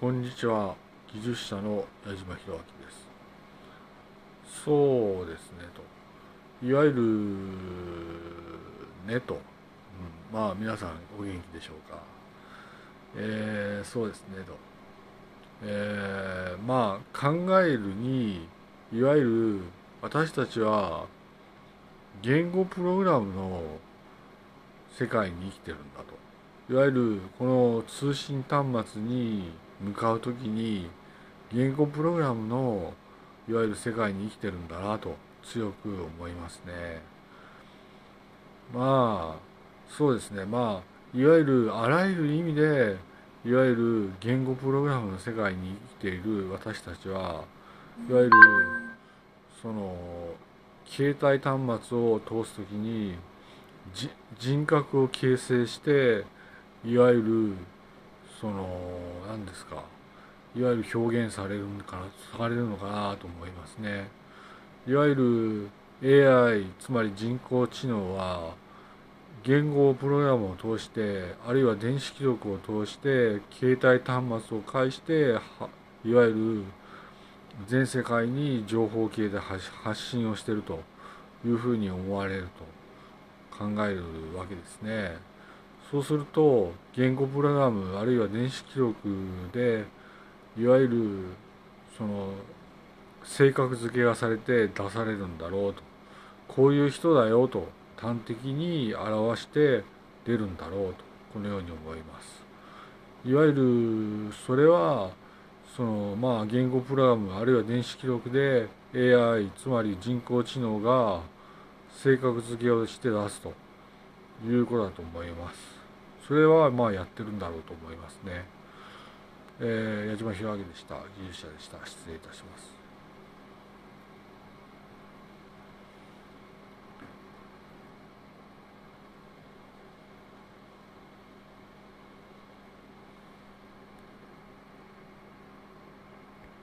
こんにちは。技術者の矢島博明です。そうですねと。いわゆるねと、うん、まあ皆さんお元気でしょうか。えー、そうですねと。えー、まあ考えるにいわゆる私たちは言語プログラムの世界に生きてるんだと。いわゆるこの通信端末に向かう時に言語プログラムのいわゆる世界に生きてるんだなと強く思いますね。まあそうですね。まあいわゆるあらゆる意味でいわゆる言語プログラムの世界に生きている私たちはいわゆるその携帯端末を通す時に人格を形成していわゆるその何ですかいわゆる表現されるのかなされるのかなと思いますねいわゆる AI つまり人工知能は言語プログラムを通してあるいは電子記録を通して携帯端末を介していわゆる全世界に情報系で発信をしているというふうに思われると考えるわけですね。そうすると言語プログラムあるいは電子記録でいわゆるその性格付けがされて出されるんだろうとこういう人だよと端的に表して出るんだろうとこのように思います。いわゆるそれはそのまあ言語プログラムあるいは電子記録で AI つまり人工知能が性格付けをして出すということだと思います。それはまあやってるんだろうと思いますね。えー、矢島弘明でした。技術者でした。失礼いたします。